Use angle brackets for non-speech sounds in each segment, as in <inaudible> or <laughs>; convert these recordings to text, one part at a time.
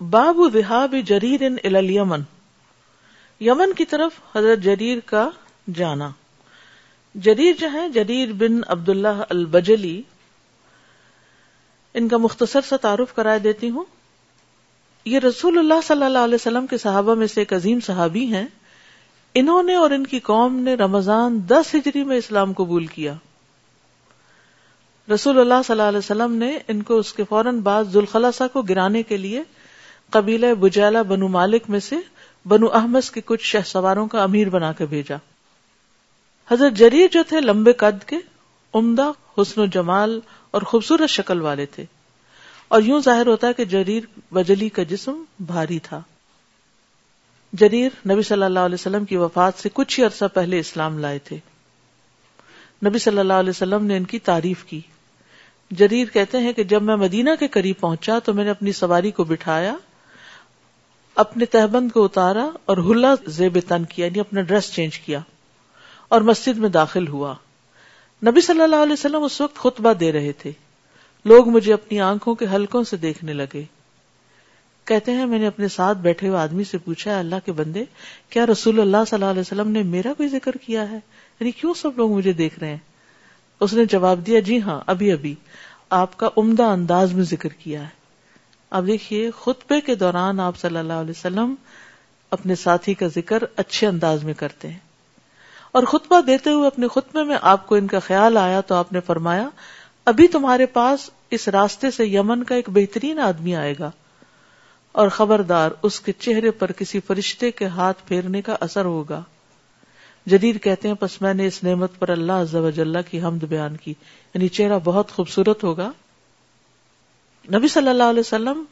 باب ذهاب جریر یمن یمن کی طرف حضرت جریر کا جانا۔ جریر جو ہے جریر بن عبداللہ البجلی۔ ان کا مختصر سا تعارف کرا دیتی ہوں۔ یہ رسول اللہ صلی اللہ علیہ وسلم کے صحابہ میں سے ایک عظیم صحابی ہیں۔ انہوں نے اور ان کی قوم نے رمضان دس ہجری میں اسلام قبول کیا۔ رسول اللہ صلی اللہ علیہ وسلم نے ان کو اس کے فوراً بعد ذوالخلاسا کو گرانے کے لیے قبیلہ بجالا بنو مالک میں سے بنو احمد کے کچھ شہ سواروں کا امیر بنا کے بھیجا۔ حضرت جریر جو تھے لمبے قد کے، عمدہ، حسن و جمال اور خوبصورت شکل والے تھے۔ اور یوں ظاہر ہوتا ہے کہ جریر بجلی کا جسم بھاری تھا۔ جریر نبی صلی اللہ علیہ وسلم کی وفات سے کچھ ہی عرصہ پہلے اسلام لائے تھے۔ نبی صلی اللہ علیہ وسلم نے ان کی تعریف کی۔ جریر کہتے ہیں کہ جب میں مدینہ کے قریب پہنچا تو میں نے اپنی سواری کو بٹھایا اپنے تہبند کو اتارا اور ہلا زیب تن کیا یعنی اپنا ڈریس چینج کیا اور مسجد میں داخل ہوا۔ نبی صلی اللہ علیہ وسلم اس وقت خطبہ دے رہے تھے۔ لوگ مجھے اپنی آنکھوں کے حلقوں سے دیکھنے لگے۔ کہتے ہیں، میں نے اپنے ساتھ بیٹھے ہوئے آدمی سے پوچھا اللہ کے بندے، کیا رسول اللہ صلی اللہ علیہ وسلم نے میرا کوئی ذکر کیا ہے؟ یعنی کیوں سب لوگ مجھے دیکھ رہے ہیں؟ اس نے جواب دیا جی ہاں ابھی ابھی آپ کا عمدہ انداز میں ذکر کیا ہے۔ اب دیکھیے، خطبے کے دوران آپ صلی اللہ علیہ وسلم اپنے ساتھی کا ذکر اچھے انداز میں کرتے ہیں۔ اور خطبہ دیتے ہوئے اپنے خطبے میں آپ کو ان کا خیال آیا تو آپ نے فرمایا، ابھی تمہارے پاس اس راستے سے یمن کا ایک بہترین آدمی آئے گا۔ اور خبردار، اس کے چہرے پر کسی فرشتے کے ہاتھ پھیرنے کا اثر ہوگا۔ جدید کہتے ہیں، پس میں نے اس نعمت پر اللہ عز و جلہ کی حمد بیان کی۔ یعنی چہرہ بہت خوبصورت ہوگا۔ نبی صلی اللہ علیہ وسلم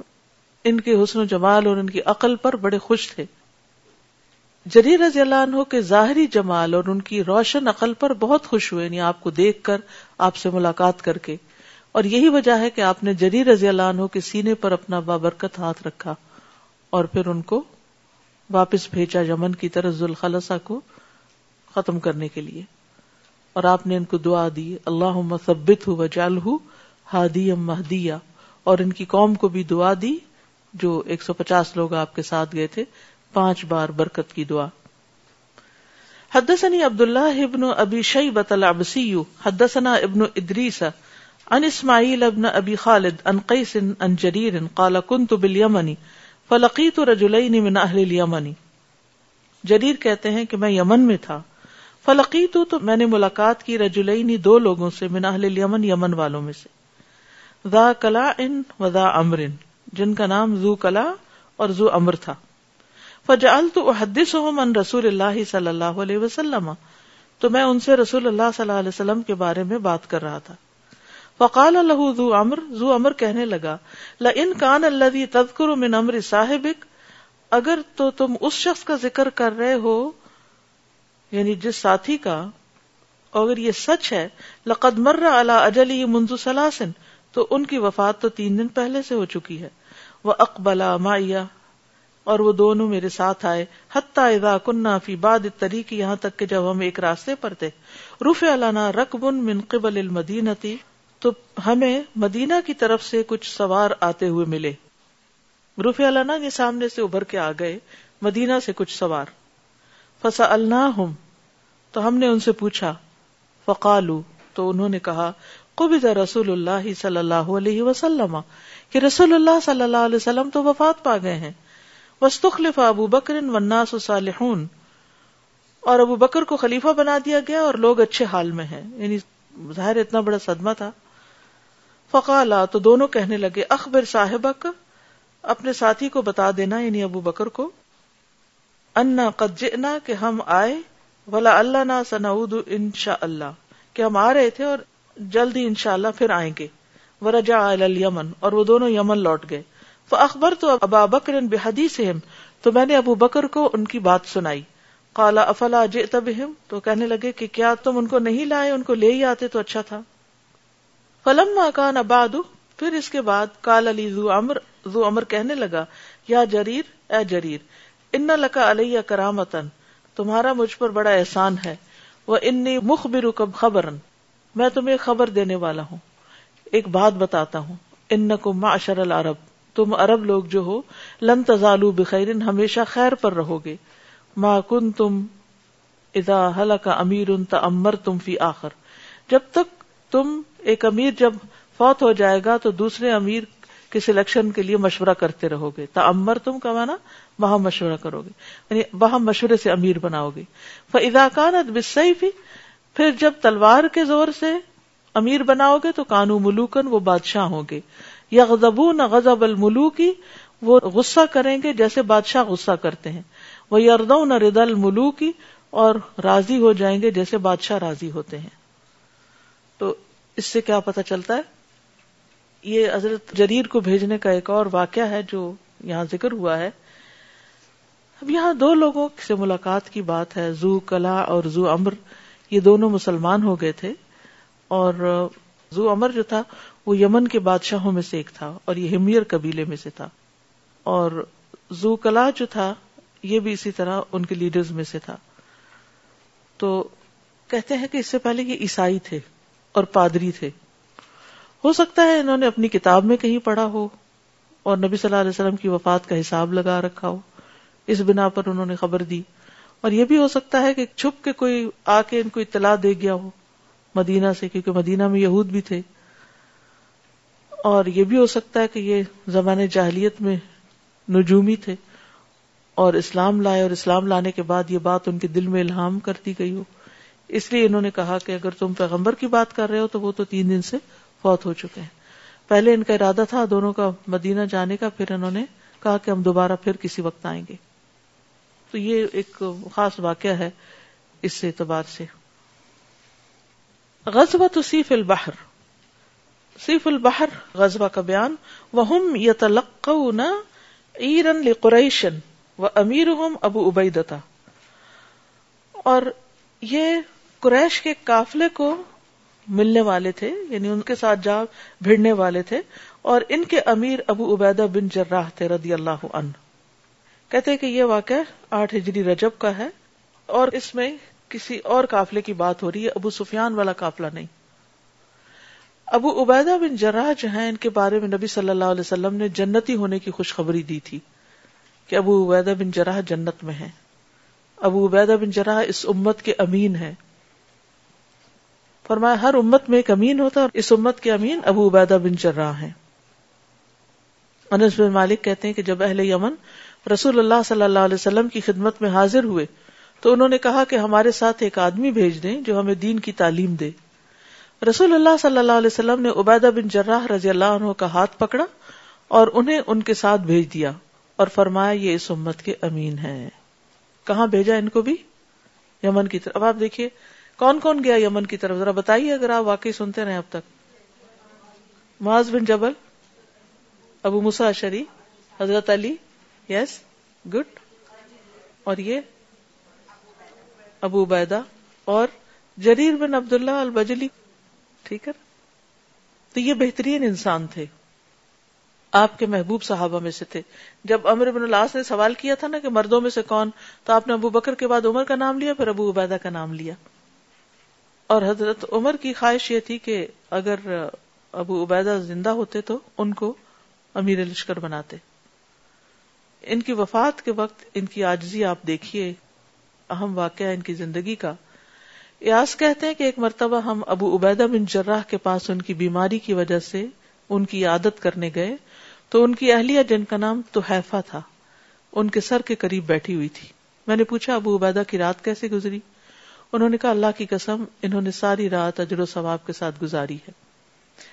ان کے حسن و جمال اور ان کی عقل پر بڑے خوش تھے۔ جریر رضی اللہ عنہ کے ظاہری جمال اور ان کی روشن عقل پر بہت خوش ہوئے یعنی آپ کو دیکھ کر، آپ سے ملاقات کر کے۔ اور یہی وجہ ہے کہ آپ نے جریر رضی اللہ عنہ کے سینے پر اپنا بابرکت ہاتھ رکھا اور پھر ان کو واپس بھیجا یمن کی طرف ذوالخلسا کو ختم کرنے کے لیے۔ اور آپ نے ان کو دعا دی اللہ مثبت ہو وجال ہادی مہدیا اور ان کی قوم کو بھی دعا دی، جو ایک سو پچاس لوگ آپ کے ساتھ گئے تھے، پانچ بار برکت کی دعا۔ حدثني عبد الله ابن ابي شيبه العبسي حدثنا ابن ادريس عن اسماعيل ابن ابي خالد عن قيس عن جرير قال كنت باليمن فلقيت رجلين من اهل اليمن جریر کہتے ہیں کہ میں یمن میں تھا۔ فلقی تو میں نے ملاقات کی رجولئی دو لوگوں سے، من اہل الیمن یمن والوں میں سے۔ ذا کلا ان و ذا امر جن کا نام زو کلا اور زو امر تھا۔ فجعل تو من رسول اللہ صلی اللہ علیہ وسلم، تو میں ان سے رسول اللہ صلی اللہ علیہ وسلم کے بارے میں بات کر رہا تھا۔ فقال اللہ زو امر زو امر کہنے لگا لن کان اللہ تذکر من امر صاحبک، اگر تو تم اس شخص کا ذکر کر رہے ہو یعنی جس ساتھی کا اگر یہ سچ ہے، لقد مر اللہ اجلی منزو سلاسن تو ان کی وفات تو تین دن پہلے سے ہو چکی ہے۔ وہ اقبلا مایا اور وہ دونوں میرے ساتھ آئے۔ حتیٰ اذا کننا فی بعد طریق یہاں تک کہ جب ہم ایک راستے پر تھے۔ رف علانا رقبن من قبل المدینتی تو ہمیں مدینہ کی طرف سے کچھ سوار آتے ہوئے ملے۔ رف علانا کے سامنے سے ابھر کے آ گئے۔ مدینہ سے کچھ سوار۔ فسا اللہ تو ہم نے ان سے پوچھا۔ فقالو تو انہوں نے کہا قبض رسول اللہ صلی اللہ علیہ وسلم کہ رسول اللہ صلی اللہ علیہ وسلم تو وفات پا گئے ہیں۔ وسطخلف ابو بکر والناس صالحون۔ اور ابو بکر کو خلیفہ بنا دیا گیا اور لوگ اچھے حال میں ہیں۔ یعنی ظاہر اتنا بڑا صدمہ تھا۔ فقالا تو دونوں کہنے لگے، اخبر صاحبک، اپنے ساتھی کو بتا دینا یعنی ابو بکر کو، انا قد جئنا کہ ہم آئے ولا اللہ نا سنعود انشاء اللہ۔ کہ ہم آ رہے تھے اور جلد ہی انشاء اللہ پھر آئیں گے۔ ورجا الیمن، اور وہ دونوں یمن لوٹ گئے۔ تو اخبر تو ابا بکر بحدیث تو میں نے ابو بکر کو ان کی بات سنائی۔ کالا افلا جئت بہم؟ تو کہنے لگے کہ کیا تم ان کو نہیں لائے؟ ان کو لے ہی آتے تو اچھا تھا۔ فلم کان اباد پھر اس کے بعد کال علی زو امر زو امر کہنے لگا، یا جریر، اے جریر، ان لکا علیہ کرامتن تمہارا مجھ پر بڑا احسان ہے وہ انی مخبر کب خبر میں تمہیں خبر دینے والا ہوں۔ ایک بات بتاتا ہوں۔ ان کو معاشر العرب، تم عرب لوگ جو ہو لن تزالو بخیر ہمیشہ خیر پر رہو گے۔ ما کن تم ادا حل کا امیر ان تمر تم فی آخر۔ جب تک تم ایک امیر جب فوت ہو جائے گا، تو دوسرے امیر کے سلیکشن کے لیے مشورہ کرتے رہو گے۔ تمر تم کا مانا وہاں مشورہ کرو گے۔ یعنی وہاں مشورے سے امیر بناؤ گے۔ اداکانت بسئی بھی پھر جب تلوار کے زور سے امیر بناؤ گے تو کانو ملوکن وہ بادشاہ ہوں گے۔ یا غزبو نہ غزب الملوکی وہ غصہ کریں گے جیسے بادشاہ غصہ کرتے ہیں۔ وہ یردو نہ رد الملوکی اور راضی ہو جائیں گے جیسے بادشاہ راضی ہوتے ہیں۔ تو اس سے کیا پتا چلتا ہے؟ یہ حضرت جریر کو بھیجنے کا ایک اور واقعہ ہے جو یہاں ذکر ہوا ہے۔ اب یہاں دو لوگوں سے ملاقات کی بات ہے، زو کلا اور زو امر۔ یہ دونوں مسلمان ہو گئے تھے اور زو امر جو تھا وہ یمن کے بادشاہوں میں سے ایک تھا اور یہ ہمیر قبیلے میں سے تھا اور زو کلا جو تھا یہ بھی اسی طرح ان کے لیڈرز میں سے تھا تو کہتے ہیں کہ اس سے پہلے یہ عیسائی تھے اور پادری تھے ہو سکتا ہے انہوں نے اپنی کتاب میں کہیں پڑھا ہو اور نبی صلی اللہ علیہ وسلم کی وفات کا حساب لگا رکھا ہو اس بنا پر انہوں نے خبر دی اور یہ بھی ہو سکتا ہے کہ چھپ کے کوئی آ کے ان کو اطلاع دے گیا ہو مدینہ سے، کیونکہ مدینہ میں یہود بھی تھے۔ اور یہ بھی ہو سکتا ہے کہ یہ زمانے جاہلیت میں نجومی تھے اور اسلام لائے اور اسلام لانے کے بعد یہ بات ان کے دل میں الہام کر دی گئی ہو۔ اس لیے انہوں نے کہا کہ اگر تم پیغمبر کی بات کر رہے ہو تو وہ تو تین دن سے فوت ہو چکے ہیں۔ پہلے ان کا ارادہ تھا دونوں کا مدینہ جانے کا، پھر انہوں نے کہا کہ ہم دوبارہ پھر کسی وقت آئیں گے۔ تو یہ ایک خاص واقعہ ہے اس اعتبار سے۔ غزبہ تو سیف البحر۔ سیف البحر غزبہ کا بیان۔ وہ یتلقون ایرن لقریشن و امیر ابو ابیدتا اور یہ قریش کے قافلے کو ملنے والے تھے یعنی ان کے ساتھ جا بھیڑنے والے تھے۔ اور ان کے امیر ابو عبیدہ بن جراح تھے رضی اللہ عنہ۔ کہتے کہ یہ واقع آٹھ ہجری رجب کا ہے اور اس میں کسی اور قافلے کی بات ہو رہی ہے، ابو سفیان والا قافلہ نہیں۔ ابو عبیدہ بن جراح جو ہیں، ان کے بارے میں نبی صلی اللہ علیہ وسلم نے جنتی ہونے کی خوشخبری دی تھی کہ ابو عبیدہ بن جراح جنت میں ہیں۔ ابو عبیدہ بن جراح اس امت کے امین ہیں۔ فرمایا، ہر امت میں ایک امین ہوتا ہے اور اس امت کے امین ابو عبیدہ بن جراح ہیں۔ انس بن مالک کہتے ہیں کہ جب اہل یمن رسول اللہ صلی اللہ علیہ وسلم کی خدمت میں حاضر ہوئے تو انہوں نے کہا کہ ہمارے ساتھ ایک آدمی بھیج دیں جو ہمیں دین کی تعلیم دے۔ رسول اللہ صلی اللہ علیہ وسلم نے عبیدہ بن جراح رضی اللہ عنہ کا ہاتھ پکڑا اور انہیں ان کے ساتھ بھیج دیا اور فرمایا یہ اس امت کے امین ہیں۔ کہاں بھیجا ان کو بھی؟ یمن کی طرف۔ اب آپ دیکھیے، کون کون گیا یمن کی طرف؟ ذرا بتائیے اگر آپ واقعی سنتے رہے اب تک۔ معاذ بن جبل، ابو مسا شری حضرت علی یس گڈ اور یہ ابو عبیدہ اور جریر بن عبداللہ البجلی. ٹھیک ہے تو یہ بہترین انسان تھے. آپ کے محبوب صحابہ میں سے تھے. جب امر بن اللہ نے سوال کیا تھا نا کہ مردوں میں سے کون، تو آپ نے ابو بکر کے بعد عمر کا نام لیا، پھر ابو عبیدہ کا نام لیا. اور حضرت عمر کی خواہش یہ تھی کہ اگر ابو عبیدہ زندہ ہوتے تو ان کو امیر لشکر بناتے. ان کی وفات کے وقت ان کی آجزی آپ دیکھیے، اہم واقعہ ان کی زندگی کا۔ یاس کہتے ہیں کہ ایک مرتبہ ہم ابو عبیدہ بن جراح کے پاس ان کی بیماری کی وجہ سے ان کی عادت کرنے گئے تو ان کی اہلیہ جن کا نام تو تھا۔ ان کے سر کے قریب بیٹھی ہوئی تھی۔ میں نے پوچھا، ابو عبیدہ کی رات کیسے گزری؟ انہوں نے کہا، اللہ کی قسم، انہوں نے ساری رات اجر و ثواب کے ساتھ گزاری ہے۔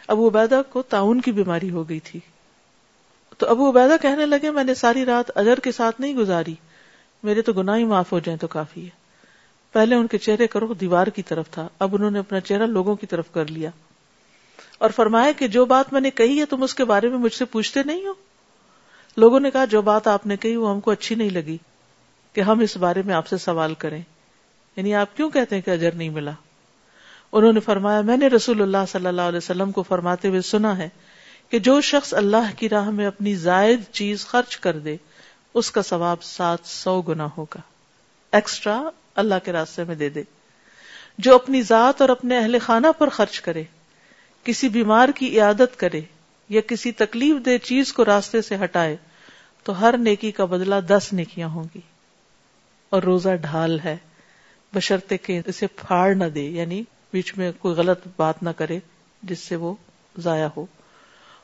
ابو عبیدہ کو تعاون کی بیماری ہو گئی تھی۔ تو ابو عبیدہ کہنے لگے، میں نے ساری رات اجر کے ساتھ نہیں گزاری۔ میرے تو گناہ ہی معاف ہو جائیں تو کافی ہے۔ پہلے ان کے چہرے کا رخ دیوار کی طرف تھا، اب انہوں نے اپنا چہرہ لوگوں کی طرف کر لیا۔ اور فرمایا کہ جو بات میں نے کہی ہے، تم اس کے بارے میں مجھ سے پوچھتے نہیں ہو؟ لوگوں نے کہا، جو بات آپ نے کہی وہ ہم کو اچھی نہیں لگی کہ ہم اس بارے میں آپ سے سوال کریں۔ یعنی آپ کیوں کہتے ہیں کہ اجر نہیں ملا؟ انہوں نے فرمایا، میں نے رسول اللہ صلی اللہ علیہ وسلم کو فرماتے ہوئے سنا ہے کہ جو شخص اللہ کی راہ میں اپنی زائد چیز خرچ کر دے، اس کا ثواب سات سو گنا ہوگا۔ ایکسٹرا اللہ کے راستے میں دے دے۔ جو اپنی ذات اور اپنے اہل خانہ پر خرچ کرے، کسی بیمار کی عیادت کرے یا کسی تکلیف دہ چیز کو راستے سے ہٹائے، تو ہر نیکی کا بدلہ دس نیکیاں ہوں گی۔ اور روزہ ڈھال ہے۔ بشرتے کہ اسے پھاڑ نہ دے یعنی بیچ میں کوئی غلط بات نہ کرے، جس سے وہ ضائع ہو۔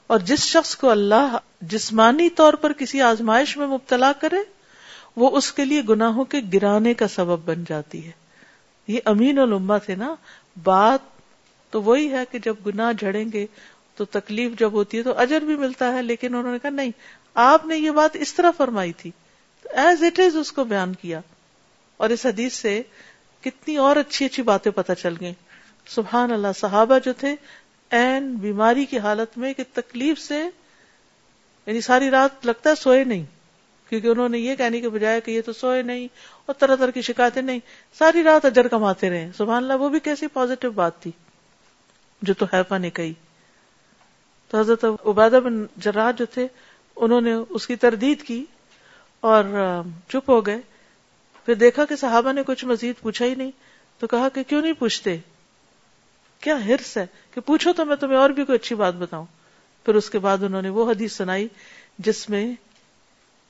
اور جس شخص کو اللہ جسمانی طور پر کسی آزمائش میں مبتلا کرے، وہ اس کے لیے گناہوں کے گرانے کا سبب بن جاتی ہے۔ یہ امین الما تھے نا، بات تو وہی ہے کہ جب گناہ جھڑیں گے تو تکلیف جب ہوتی ہے تو اجر بھی ملتا ہے، لیکن انہوں نے کہا نہیں، آپ نے یہ بات اس طرح فرمائی تھی۔ ایز اٹ از اس کو بیان کیا۔ اور اس حدیث سے کتنی اور اچھی اچھی باتیں پتہ چل گئیں۔ سبحان اللہ، صحابہ جو تھے این بیماری کی حالت میں کہ تکلیف سے یعنی ساری رات لگتا ہے سوئے نہیں، کیونکہ انہوں نے یہ کہنے کے بجائے کہ یہ تو سوئے نہیں اور طرح طرح کی شکایتیں نہیں، ساری رات اجر کماتے رہے۔ سبحان اللہ، وہ بھی کیسی پازیٹو بات تھی جو تو حیفا نے کہی۔ تو حضرت عبادہ بن جراح جو تھے، انہوں نے اس کی تردید کی اور چپ ہو گئے۔ پھر دیکھا کہ صحابہ نے کچھ مزید پوچھا ہی نہیں، تو کہا کہ کیوں نہیں پوچھتے؟ کیا ہرس ہے کہ پوچھو تو میں تمہیں اور بھی کوئی اچھی بات بتاؤں۔ پھر اس کے بعد انہوں نے وہ حدیث سنائی جس میں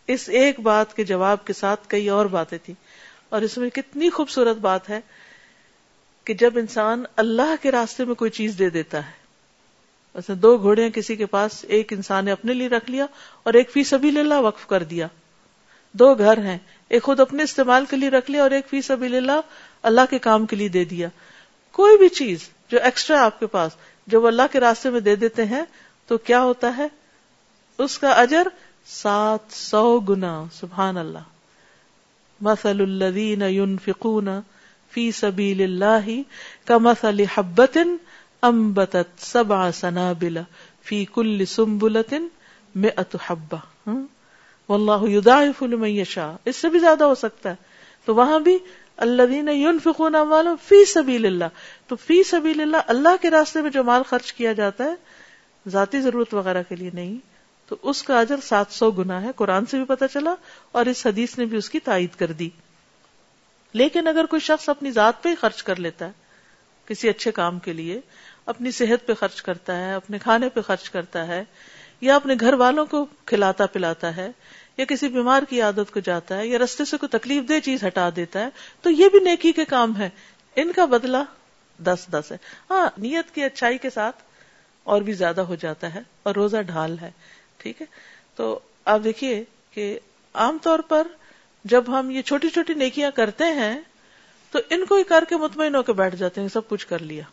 اس ایک بات کے جواب کے ساتھ کئی اور باتیں تھیں۔ اور اس میں کتنی خوبصورت بات ہے کہ جب انسان اللہ کے راستے میں کوئی چیز دے دیتا ہے ویسے دو گھوڑے کسی کے پاس، ایک انسان نے اپنے لیے رکھ لیا اور ایک فی سبھی اللہ وقف کر دیا۔ دو گھر ہیں، ایک خود اپنے استعمال کے لیے رکھ لیا اور ایک فی سبھی اللہ اللہ کے کام کے لیے دے دیا۔ کوئی بھی چیز جو ایکسٹرا آپ کے پاس، جب اللہ کے راستے میں دے دیتے ہیں، تو کیا ہوتا ہے؟ اس کا اجر سات سو گنا، سبحان اللہ۔ مسل الذین ينفقون فی سبیل اللہ کا مسل حبت امبتت سبع سنابل فی کل سنبلت مئت حبہ واللہ یضاعف لمن یشاء اس سے بھی زیادہ ہو سکتا ہے۔ تو وہاں بھی الذین ينفقون اموالهم فی سبیل اللہ تو فی سبیل اللہ اللہ کے راستے میں جو مال خرچ کیا جاتا ہے، ذاتی ضرورت وغیرہ کے لیے نہیں۔ تو اس کا اجر سات سو گنا ہے۔ قرآن سے بھی پتا چلا اور اس حدیث نے بھی اس کی تائید کر دی۔ لیکن اگر کوئی شخص اپنی ذات پہ ہی خرچ کر لیتا ہے، کسی اچھے کام کے لیے، اپنی صحت پہ خرچ کرتا ہے، اپنے کھانے پہ خرچ کرتا ہے، یا اپنے گھر والوں کو کھلاتا پلاتا ہے یا کسی بیمار کی عادت کو جاتا ہے یا رستے سے کوئی تکلیف دہ چیز ہٹا دیتا ہے، تو یہ بھی نیکی کے کام ہے ان کا بدلہ دس دس ہے۔ ہاں نیت کی اچھائی کے ساتھ اور بھی زیادہ ہو جاتا ہے اور روزہ ڈھال ہے۔ ٹھیک ہے؟ تو آپ دیکھیے کہ عام طور پر جب ہم یہ چھوٹی چھوٹی نیکیاں کرتے ہیں، تو ان کو ہی کر کے مطمئن ہو کے بیٹھ جاتے ہیں سب کچھ کر لیا۔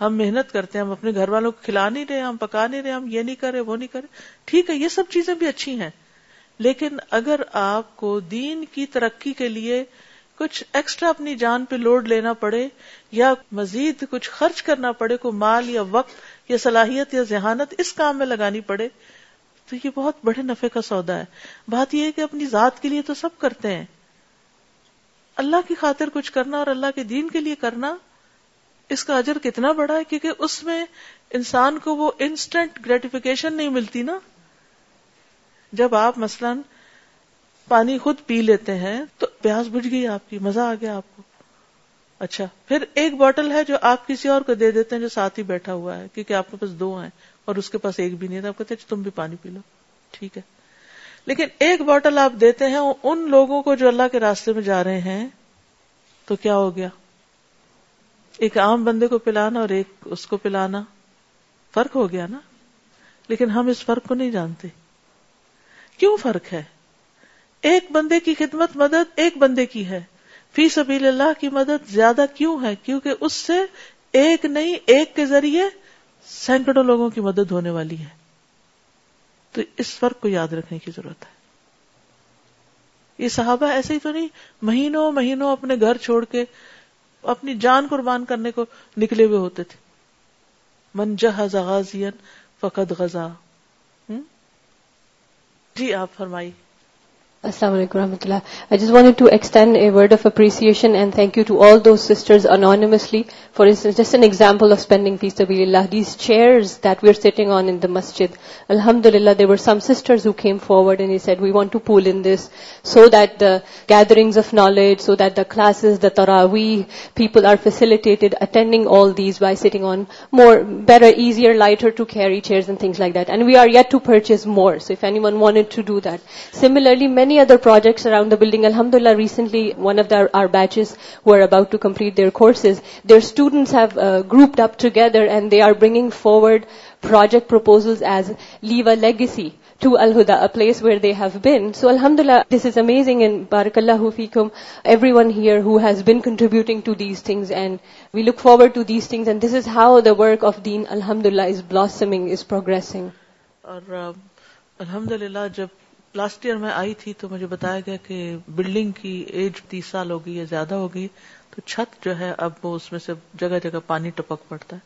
ہم محنت کرتے ہیں، ہم اپنے گھر والوں کو کھلا نہیں رہے، ہم پکا نہیں رہے، ہم یہ نہیں کرے، وہ نہیں کرے۔ ٹھیک ہے، یہ سب چیزیں بھی اچھی ہیں۔ لیکن اگر آپ کو دین کی ترقی کے لیے کچھ ایکسٹرا اپنی جان پہ لوڈ لینا پڑے یا مزید کچھ خرچ کرنا پڑے کو مال یا وقت یا صلاحیت یا ذہانت اس کام میں لگانی پڑے، تو یہ بہت بڑے نفے کا سودا ہے۔ بات یہ ہے کہ اپنی ذات کے لیے تو سب کرتے ہیں۔ اللہ کی خاطر کچھ کرنا اور اللہ کے دین کے لیے کرنا اس کا اجر کتنا بڑا ہے؟ کیونکہ اس میں انسان کو وہ انسٹنٹ گریٹیفیکیشن نہیں ملتی نا۔ جب آپ مثلا پانی خود پی لیتے ہیں تو پیاس بجھ گئی آپ کی، مزہ آ گیا آپ کو۔ اچھا پھر ایک بوٹل ہے جو آپ کسی اور کو دے دیتے ہیں جو ساتھ ہی بیٹھا ہوا ہے، کیونکہ آپ کے پاس دو ہیں اور اس کے پاس ایک بھی نہیں ہے آپ کہتے اچھا، تم بھی پانی پی لو۔ ٹھیک ہے۔ لیکن ایک بوٹل آپ دیتے ہیں، ان لوگوں کو جو اللہ کے راستے میں جا رہے ہیں، تو کیا ہو گیا؟ ایک عام بندے کو پلانا اور ایک اس کو پلانا، فرق ہو گیا نا؟ لیکن ہم اس فرق کو نہیں جانتے۔ کیوں فرق ہے؟ ایک بندے کی خدمت مدد ایک بندے کی ہے۔ فی سبیل اللہ کی مدد زیادہ کیوں ہے؟ کیونکہ اس سے ایک نہیں، ایک کے ذریعے سینکڑوں لوگوں کی مدد ہونے والی ہے۔ تو اس فرق کو یاد رکھنے کی ضرورت ہے۔ یہ صحابہ ایسے ہی تو نہیں، مہینوں مہینوں اپنے گھر چھوڑ کے اپنی جان قربان کرنے کو نکلے ہوئے ہوتے تھے۔ من جہاز غازین فقط غزہ جی آپ فرمائیے۔ السلام علیکم رحمۃ اللہ I just want to extend a word of appreciation and thank you to all those sisters anonymously for instance just an example of spending peace طبی اللہ these chairs that we are sitting on in the مسجد الحمد للہ there were some sisters who came forward and said we want to pull in this so that the gatherings of knowledge so that the classes the تراوی people are facilitated attending all these by sitting on more better easier lighter to carry chairs and things like that and we are yet to purchase more so if anyone want to do that similarly many many other projects around the building. Alhamdulillah, recently one of our batches who are about to complete their courses, their students have uh, grouped up together and they are bringing forward project proposals as leave a legacy to Al-Huda, a place where they have been. So alhamdulillah, this is amazing and barakallahu feekum, everyone here who has been contributing to these things and we look forward to these things and this is how the work of deen, alhamdulillah, is blossoming, is progressing. اور الحمدللہ جب last year میں آئی تھی تو مجھے بتایا گیا کہ بلڈنگ کی ایج تیس سال ہو گئی یا زیادہ ہو گئی تو چھت جو ہے اب وہ اس میں سے جگہ جگہ پانی ٹپک پڑتا ہے۔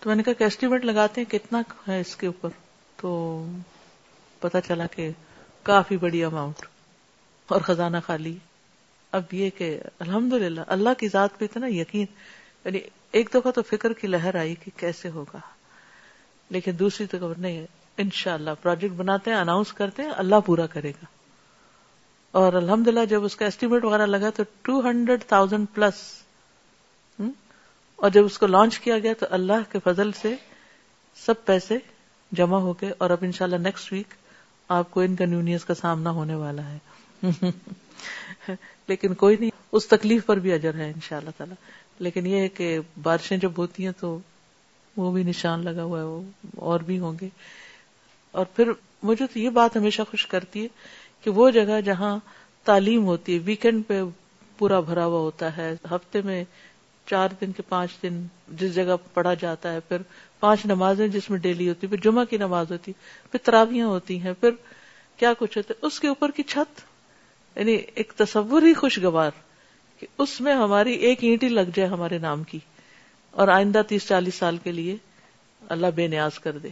تو میں نے کہا کہ اسٹیمیٹ لگاتے ہیں کتنا ہے اس کے اوپر۔ تو پتا چلا کہ کافی بڑی اماؤنٹ اور خزانہ خالی۔ اب یہ کہ الحمد للہ اللہ کی ذات پہ اتنا یقین یعنی ایک دفعہ تو فکر کی لہر آئی کہ کیسے ہوگا۔ لیکن دوسری تو نہیں ہے ان شاء اللہ پروجیکٹ بناتے ہیں اناؤنس کرتے ہیں، اللہ پورا کرے گا۔ اور الحمد للہ جب اس کا اسٹیمیٹ وغیرہ لگا تو ٹو ہنڈریڈ تھاؤزینڈ پلس اور جب اس کو لانچ کیا گیا تو اللہ کے فضل سے سب پیسے جمع ہو گئے۔ اور اب انشاءاللہ نیکسٹ ویک آپ کو انکنوینئنس کا سامنا ہونے والا ہے۔ <laughs> لیکن کوئی نہیں، اس تکلیف پر بھی اجر ہے ان شاء اللہ تعالی۔ لیکن یہ ہے کہ بارشیں جب ہوتی ہیں تو وہ بھی نشان لگا ہوا ہے، وہ اور بھی ہوں گے۔ اور پھر مجھے تو یہ بات ہمیشہ خوش کرتی ہے کہ وہ جگہ جہاں تعلیم ہوتی ہے ویکینڈ پہ پورا بھرا ہوا ہوتا ہے، ہفتے میں چار دن کے پانچ دن جس جگہ پڑھا جاتا ہے، پھر پانچ نمازیں جس میں ڈیلی ہوتی پھر جمعہ کی نماز ہوتی پھر تراویاں ہوتی ہیں، پھر کیا کچھ ہوتا ہے، اس کے اوپر کی چھت یعنی ایک تصور ہی خوشگوار کہ اس میں ہماری ایک اینٹ ہی لگ جائے ہمارے نام کی اور آئندہ تیس چالیس سال کے لیے اللہ بے نیاز کر دے۔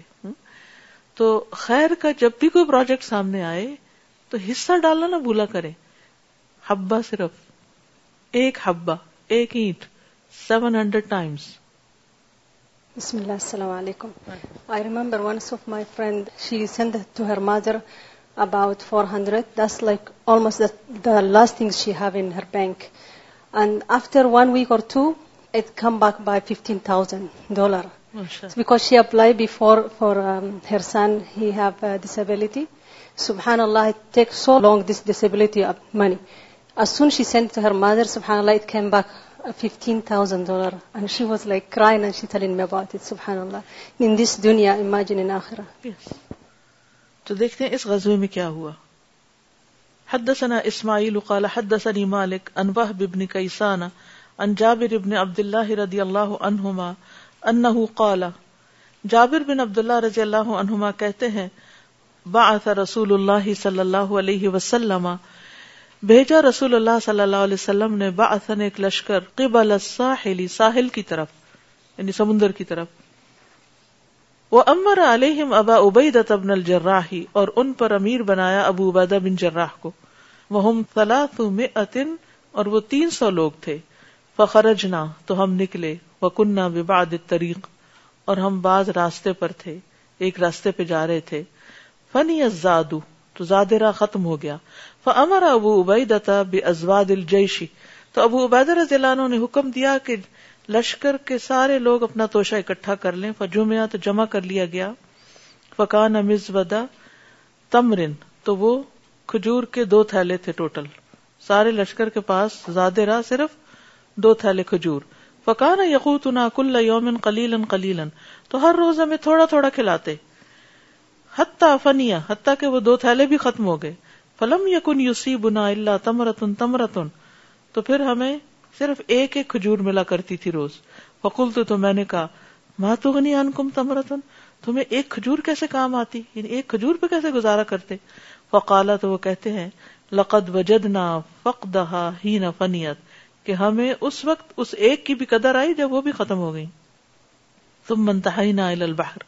تو خیر کا جب بھی کوئی پروجیکٹ سامنے آئے تو حصہ ڈالنا نہ بھولا کرے۔ ہبا صرف۔ ایک ہبا ایک اینٹ۔ سیون ہنڈریڈ ٹائمس بسم اللہ، السلام علیکم۔ I remember once of my friend she send to her mother about four hundred this like almost the last thing she have in her bank and after one week or two it come back by fifteen thousand dollar because she apply before for her son he سبحان اللہ this disability money as soon she sent to her mother, subhanAllah, it came back $15,000. And she was like crying and she telling me about it, subhanAllah. In this dunya, imagine in akhirah. Yes. تو دیکھتے ہیں اس غزوے میں کیا ہوا حدثنا اسماعیل قال حدثني مالك عن وهب بن كيسان عن جابر بن عبد الله رضي الله عنهما انه قال، جابر بن عبد الله رضی اللہ عنہما کہتے ہیں، بعث رسول اللہ صلی اللہ علیہ وسلم، بھیجا رسول اللہ صلی اللہ علیہ وسلم نے باثن ایک لشکر قبل الساحل، ساحل کی طرف یعنی سمندر کی طرف۔ وہ امر علیہم ابا عبیدہ بن الجراحی اور ان پر امیر بنایا ابو عبیدہ بن جراح کو۔ وہم ثلاث مئتن اور وہ تین سو لوگ تھے۔ فخرجنا، تو ہم نکلے۔ وکننا ببعد الطریق اور ہم بعض راستے پر تھے، ایک راستے پہ جا رہے تھے۔ فنی الزادو تو زادرا ختم ہو گیا۔ فامر ابو عبیدہ بے ازواد الجیشی تو ابو عبیدہ رضی اللہ عنہ نے حکم دیا کہ لشکر کے سارے لوگ اپنا توشہ اکٹھا کر لیں۔ فجمعہ تو جمع کر لیا گیا۔ فکان مزودا تمرن تو وہ کھجور کے دو تھیلے تھے ٹوٹل۔ سارے لشکر کے پاس زیادہ راہ صرف دو تھیلے کھجور۔ فکان یقوت کل یومن قلیلن قلیلن تو ہر روز ہمیں تھوڑا تھوڑا کھلاتے۔ حتیٰ فنیا حتیٰ کہ وہ دو تھیلے بھی ختم ہو گئے۔ فلم یقن یوسی بنا اللہ تمرتن تمرتن تو پھر ہمیں صرف ایک ایک کھجور ملا کرتی تھی روز۔ فکل تو, تو میں نے کہا ماں تو غنی ان کم تمرتن تمہیں ایک کھجور کیسے کام آتی؟ یعنی ایک کھجور پہ کیسے گزارا کرتے؟ فقالا تو وہ کہتے ہیں لقد وجدنا فقدہا ہی نہ فنیت کہ ہمیں اس وقت اس ایک کی بھی قدر آئی جب وہ بھی ختم ہو گئی۔ تم منتہا نہ البحر۔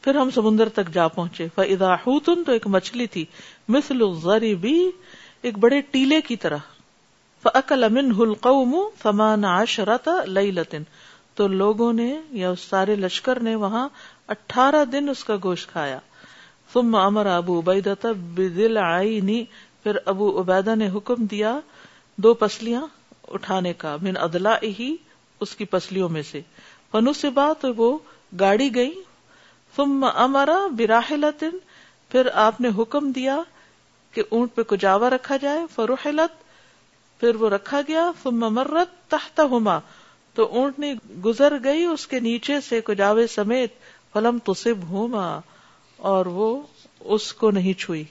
پھر ہم سمندر تک جا پہنچے۔ فدا تو ایک مچھلی تھی۔ مثل بھی ایک بڑے ٹیلے کی طرح۔ فعقل امن ہلقوم فمان عشرت لئی لطن تو لوگوں نے یا اس سارے لشکر نے وہاں اٹھارہ دن اس کا گوشت کھایا۔ ثم امر ابو عبیدہ بدل عینی پھر ابو عبیدہ نے حکم دیا، دو پسلیاں۔ اٹھانے کا، من ادلا ہی اس کی پسلیوں میں سے۔ فنو سے بات وہ گاڑی گئی۔ ثم امرا براہلت پھر آپ نے حکم دیا کہ اونٹ پہ کجاوا رکھا جائے۔ فروحلت، پھر وہ رکھا گیا۔ ثم مرت تحت ہوما تو اونٹ نے گزر گئی اس کے نیچے سے کجاوے سمیت۔ فلم تصب ہوما اور وہ اس کو نہیں چھوئی۔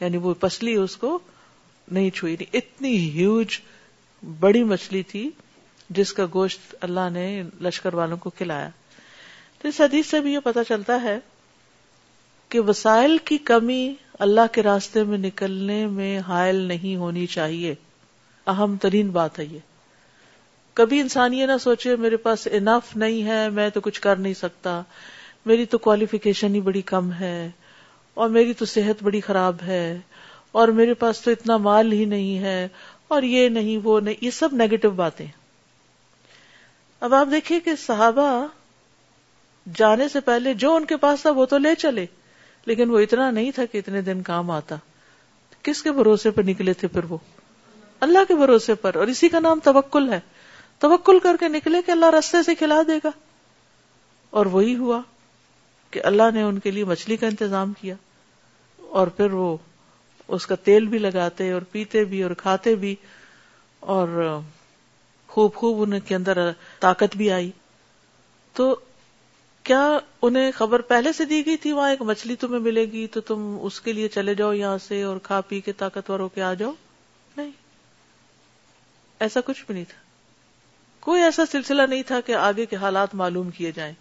یعنی وہ پسلی اس کو نہیں چھوئی۔ نہیں اتنی ہیوج بڑی مچھلی تھی جس کا گوشت اللہ نے لشکر والوں کو کھلایا۔ تو اس حدیث سے بھی یہ پتا چلتا ہے کہ وسائل کی کمی اللہ کے راستے میں نکلنے میں حائل نہیں ہونی چاہیے۔ اہم ترین بات ہے یہ۔ کبھی انسان یہ نہ سوچے میرے پاس انف نہیں ہے، میں تو کچھ کر نہیں سکتا۔ میری تو کوالیفیکیشن ہی بڑی کم ہے اور میری تو صحت بڑی خراب ہے اور میرے پاس تو اتنا مال ہی نہیں ہے اور یہ نہیں، وہ نہیں، یہ سب نیگیٹو باتیں اب آپ دیکھیے کہ صحابہ جانے سے پہلے جو ان کے پاس تھا وہ تو لے چلے، لیکن وہ اتنا نہیں تھا کہ اتنے دن کام آتا۔ کس کے بھروسے پر نکلے تھے پھر وہ؟ اللہ کے بھروسے پر۔ اور اسی کا نام توکل ہے۔ توکل کر کے نکلے کہ اللہ رستے سے کھلا دے گا۔ اور وہی ہوا کہ اللہ نے ان کے لیے مچھلی کا انتظام کیا۔ اور پھر وہ اس کا تیل بھی لگاتے اور پیتے بھی اور کھاتے بھی اور خوب خوب ان کے اندر طاقت بھی آئی۔ تو کیا انہیں خبر پہلے سے دی گئی تھی وہاں ایک مچھلی تمہیں ملے گی تو تم اس کے لیے چلے جاؤ یہاں سے اور کھا پی کے طاقتور ہو کے آ جاؤ؟ نہیں۔ ایسا کچھ بھی نہیں تھا۔ کوئی ایسا سلسلہ نہیں تھا کہ آگے کے حالات معلوم کیے جائیں۔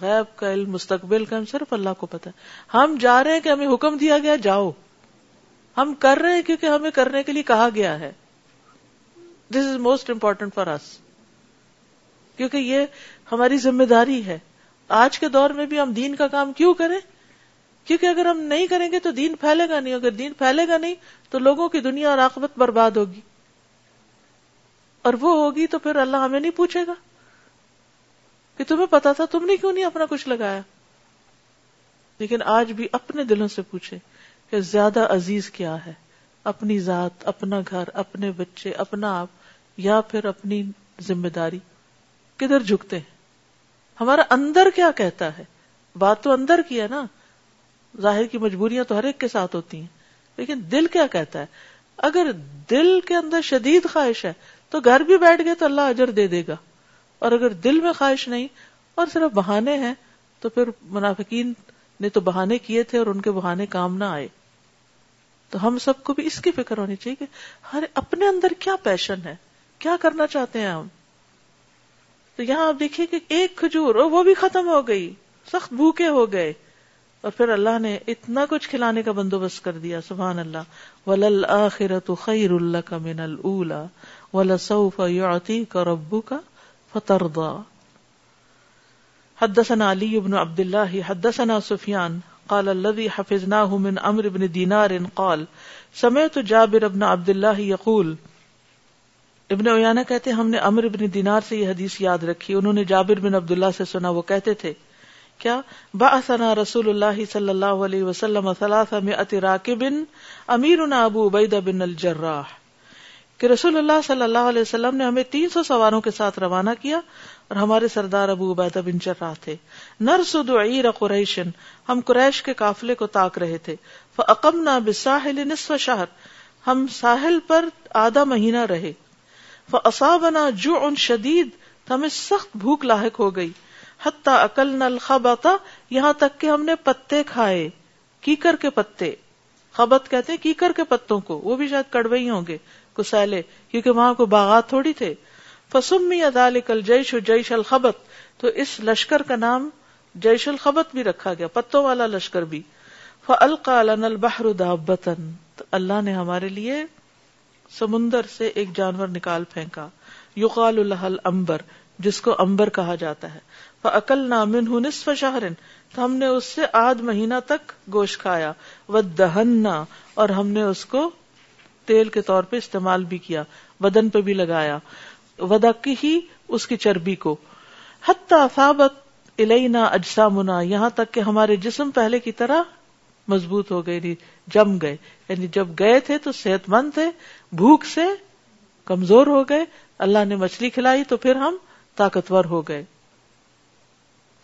غیب کا علم، مستقبل کا علم، صرف اللہ کو پتا ہم جا رہے ہیں کہ ہمیں حکم دیا گیا، جاؤ۔ ہم کر رہے ہیں کیونکہ ہمیں کرنے کے لیے کہا گیا ہے۔ This is most important for us کیونکہ یہ ہماری ذمہ داری ہے۔ آج کے دور میں بھی ہم دین کا کام کیوں کریں؟ کیونکہ اگر ہم نہیں کریں گے تو دین پھیلے گا نہیں۔ اگر دین پھیلے گا نہیں تو لوگوں کی دنیا اور آخبت برباد ہوگی۔ اور وہ ہوگی تو پھر اللہ ہمیں نہیں پوچھے گا۔ کہ تمہیں پتا تھا تم نے کیوں نہیں اپنا کچھ لگایا؟ لیکن آج بھی اپنے دلوں سے پوچھے کہ زیادہ عزیز کیا ہے؟ اپنی ذات، اپنا گھر، اپنے بچے، اپنا آپ، یا پھر اپنی ذمہ داری؟ کدھر جھکتے ہیں؟ ہمارا اندر کیا کہتا ہے؟ بات تو اندر کی ہے نا۔ ظاہر کی مجبوریاں تو ہر ایک کے ساتھ ہوتی ہیں۔ لیکن دل کیا کہتا ہے؟ اگر دل کے اندر شدید خواہش ہے تو گھر بھی بیٹھ گئے تو اللہ اجر دے دے گا۔ اور اگر دل میں خواہش نہیں اور صرف بہانے ہیں، تو پھر منافقین نے تو بہانے کیے تھے اور ان کے بہانے کام نہ آئے۔ تو ہم سب کو بھی اس کی فکر ہونی چاہیے کہ ہر اپنے اندر کیا پیشن ہے؟ کیا کرنا چاہتے ہیں ہم؟ تو یہاں آپ دیکھیے کہ ایک کھجور وہ بھی ختم ہو گئی، سخت بھوکے ہو گئے۔ اور پھر اللہ نے اتنا کچھ کھلانے کا بندوبست کر دیا، سبحان اللہ۔ ولل آخرت خیر اللہ کا من اللہ ولسوف یعطی کا ربو کا فترضا حدثنا علی بن عبد الله، حدثنا سفیان قال الذي حفظناه من امر بن دینار قال سمعت جابر بن عبد الله يقول، ابن اویانا کہتے ہم نے امر ابن دینار سے یہ حدیث یاد رکھی، انہوں نے جابر بن عبداللہ سے سنا، وہ کہتے تھے، کیا؟ باثنا رسول اللہ صلی اللہ علیہ وسلم راکب، امیرنا ابو عبیدہ بن الجراح. کہ رسول اللہ صلی اللہ علیہ وسلم نے ہمیں تین سو سواروں کے ساتھ روانہ کیا اور ہمارے سردار ابو عبیدہ بن جراح تھے۔ نرسد عیر قریشن ہم قریش کے قافلے کو تاک رہے تھے۔ فاقمنا بالساحل نصف شہر، ہم ساحل پر آدھا مہینہ رہے۔ فاصابنا جوع شدید، ہمیں سخت بھوک لاحق ہو گئی۔ حتی اکلنا الخبطا یہاں تک کہ ہم نے پتے کھائے، کیکر کے پتے۔ خبت کہتے ہیں کیکر کے پتوں کو، وہ بھی شاید کڑوے ہی ہوں گے۔ کسیلے کیونکہ وہاں کو باغات تھوڑی تھے۔ فسمی ذالک الجیش جیش الخبت تو اس لشکر کا نام جیش الخبت بھی رکھا گیا، پتوں والا لشکر بھی۔ فالقا لنا دابتن تو اللہ نے ہمارے لیے سمندر سے ایک جانور نکال پھینکا۔ یقال الحل امبر جس کو امبر کہا جاتا ہے۔ فعقل نامن نصف شہرن تو ہم نے اس سے آدھ مہینہ تک گوشت کھایا۔ وہ اور ہم نے اس کو تیل کے طور پہ استعمال بھی کیا، بدن پہ بھی لگایا ودا کی ہی اس کی چربی کو۔ حتی ثابت الینا اجسامنا یہاں تک کہ ہمارے جسم پہلے کی طرح مضبوط ہو گئے یعنی جم گئے۔ یعنی جب گئے تھے تو صحت مند تھے، بھوک سے کمزور ہو گئے، اللہ نے مچھلی کھلائی تو پھر ہم طاقتور ہو گئے۔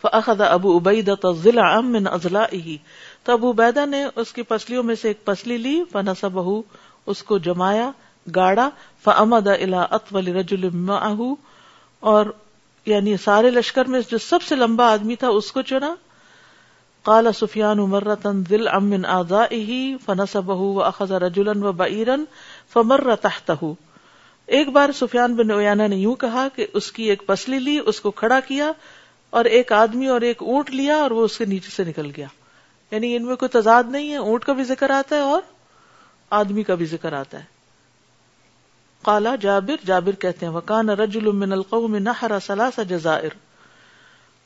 فأخذ ابو عبیدہ ضلع من اضلائه تو ابو عبیدہ نے اس کی پسلیوں میں سے ایک پسلی لی، فنصبه اس کو جمایا، گاڑا فامد الى اطول رجل معه، اور یعنی سارے لشکر میں جو سب سے لمبا آدمی تھا اس کو چنا۔ قال سفیان مرتا ذل ام من اعضائه فنصبه واخذ رجلا وبعيرا فمر تحته۔ ایک بار سفیان بن اویانا نے یوں کہا کہ اس کی ایک پسلی لی، اس کو کھڑا کیا، اور ایک آدمی اور ایک اونٹ لیا، اور وہ اس کے نیچے سے نکل گیا۔ یعنی ان میں کوئی تضاد نہیں ہے، اونٹ کا بھی ذکر آتا ہے اور آدمی کا بھی ذکر آتا ہے۔ کالا جابر جابر کہتے ہیں، وکان رجل من القوم نحر ثلاث جزائر۔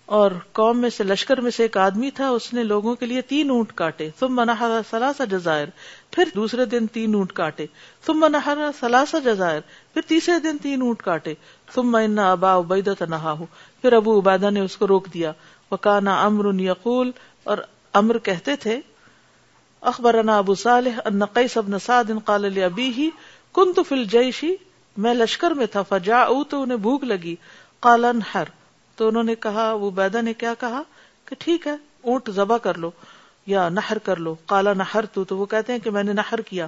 اور قوم میں سے، لشکر میں سے ایک آدمی تھا، اس نے لوگوں کے لیے تین اونٹ کاٹے۔ ثم نحر ثلاث جزائر، پھر دوسرے دن تین اونٹ کاٹے۔ ثم نحر ثلاث جزائر، پھر تیسرے دن تین اونٹ کاٹے۔ ثم ان ابا عبیدہ نہا پھر ابو عبیدہ نے اس کو روک دیا۔ وکانا امر یقول، اور امر کہتے تھے اخبرنا ابو صالح ان قیس بن سعد قال لابیہ کنت فی الجیش، میں لشکر میں تھا، فجاؤ تو انہیں بھوک لگی۔ قال، انحر۔ تو انہوں نے کہا، وہ بیدا نے کیا کہا؟ کہ ٹھیک ہے، اونٹ ذبح کر لو یا نہر کر لو۔ کالا نہر تو تو وہ کہتے ہیں کہ میں نے نہر کیا۔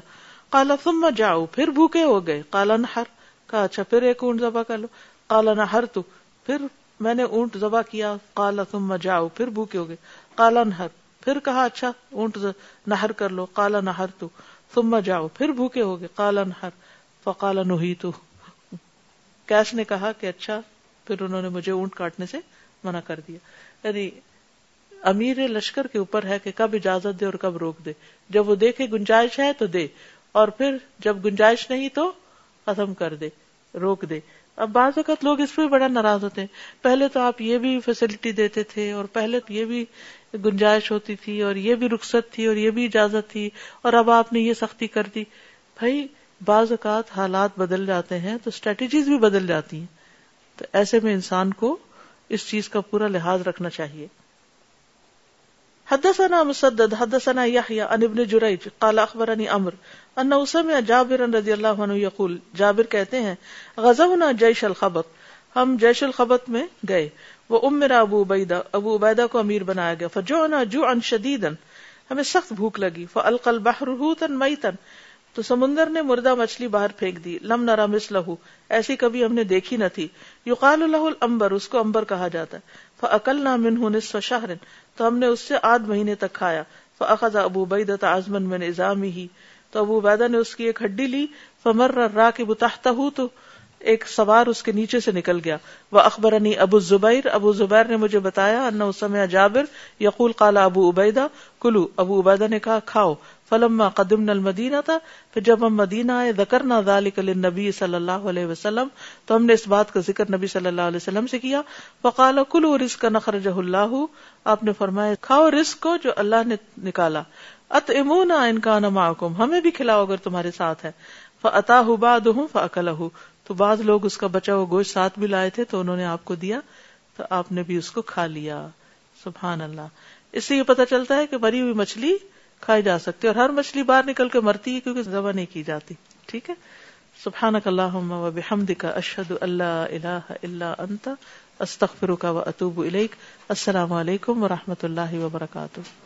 کالا ثم جاؤ، پھر بھوکے ہو گئے۔ کالا نہر کہا اچھا پھر ایک اونٹ ذبح کر لو۔ کالا نہر تو، پھر میں نے اونٹ ذبح کیا۔ کالا ثم جاؤ، پھر بھوکے ہو گئے۔ کالا نہر پھر کہا اچھا اونٹ نہر کر لو۔ کالا نہر تو۔ ثم جاؤ۔ پھر بھوکے ہو گئے۔ کالا نہر۔ فقالا نہی تو کیس نے کہا کہ اچھا پھر انہوں نے مجھے اونٹ کاٹنے سے منع کر دیا۔ یعنی امیر لشکر کے اوپر ہے کہ کب اجازت دے اور کب روک دے۔ جب وہ دیکھے گنجائش ہے تو دے۔ اور پھر جب گنجائش نہیں تو ختم کر دے۔ روک دے۔ اب بعض اوقات لوگ اس پہ بڑا ناراض ہوتے ہیں۔ پہلے تو آپ یہ بھی فیسلٹی دیتے تھے اور پہلے تو یہ بھی گنجائش ہوتی تھی اور یہ بھی رخصت تھی اور یہ بھی اجازت تھی اور اب آپ نے یہ سختی کر دی۔ بھائی، بعض اوقات حالات بدل جاتے ہیں تو اسٹریٹجیز بھی بدل جاتی ہیں۔ تو ایسے میں انسان کو اس چیز کا پورا لحاظ رکھنا چاہیے۔ حدثنا مسدد، حدثنا يحيى عن ابن جريج قال اخبرني امر ان سمع جابر رضی اللہ عنہ يقول جابر کہتے ہیں، غزونا جيش الخبط، ہم جيش الخبط میں گئے۔ وہ امر ابو عبیدہ ابو عبیدہ کو امیر بنایا گیا۔ فجوعنا جوعا شديدا ہمیں سخت بھوک لگی۔ فالقى البحر هوتا ميتا تو سمندر نے مردہ مچھلی باہر پھینک دی۔ لم نرا مس لہو ایسی کبھی ہم نے دیکھی نہ تھی۔ یقال اللہ الامبر، اس کو امبر کہا جاتا۔ ہے فعقل نہ من نصف شہر۔ تو ہم نے اس سے آدھ مہینے تک کھایا۔ فاخذ ابو بیدت آزمن من ازامی تو ابو بیدہ نے اس کی ایک ہڈی لی، فمر راکب تحتہ تو ایک سوار اس کے نیچے سے نکل گیا۔ وہ اخبر ابو زبیر ابو زبیر نے مجھے بتایا ان جابر یقول قال ابو عبیدہ کلو ابو عبیدہ نے کہا، کھاؤ۔ فلما قدم المدینہ تھا پھر جب ہم مدینہ آئے ذکر نہ ذالک نبی صلی اللہ علیہ وسلم، تو ہم نے اس بات کا ذکر نبی صلی اللہ علیہ وسلم سے کیا۔ فقال کلو رزق نخرجہ اللہ آپ نے فرمایا، کھاؤ رزق کو جو اللہ نے نکالا۔ ات امون ان کا ہمیں بھی کھلاؤ اگر تمہارے ساتھ ہے۔ فعطا بعد ہوں فعقل تو بعض لوگ اس کا بچا ہوا گوشت ساتھ بھی لائے تھے تو انہوں نے آپ کو دیا، تو آپ نے بھی اس کو کھا لیا۔ سبحان اللہ۔ اس سے یہ پتا چلتا ہے کہ مری ہوئی مچھلی کھائی جا سکتی اور ہر مچھلی باہر نکل کے مرتی ہے کیونکہ ذبح نہیں کی جاتی۔ ٹھیک ہے؟ سبحان کا اشد اللہ اللہ اللہ انت استخر کا و اطوب السلام علیکم و رحمۃ اللہ وبرکاتہ۔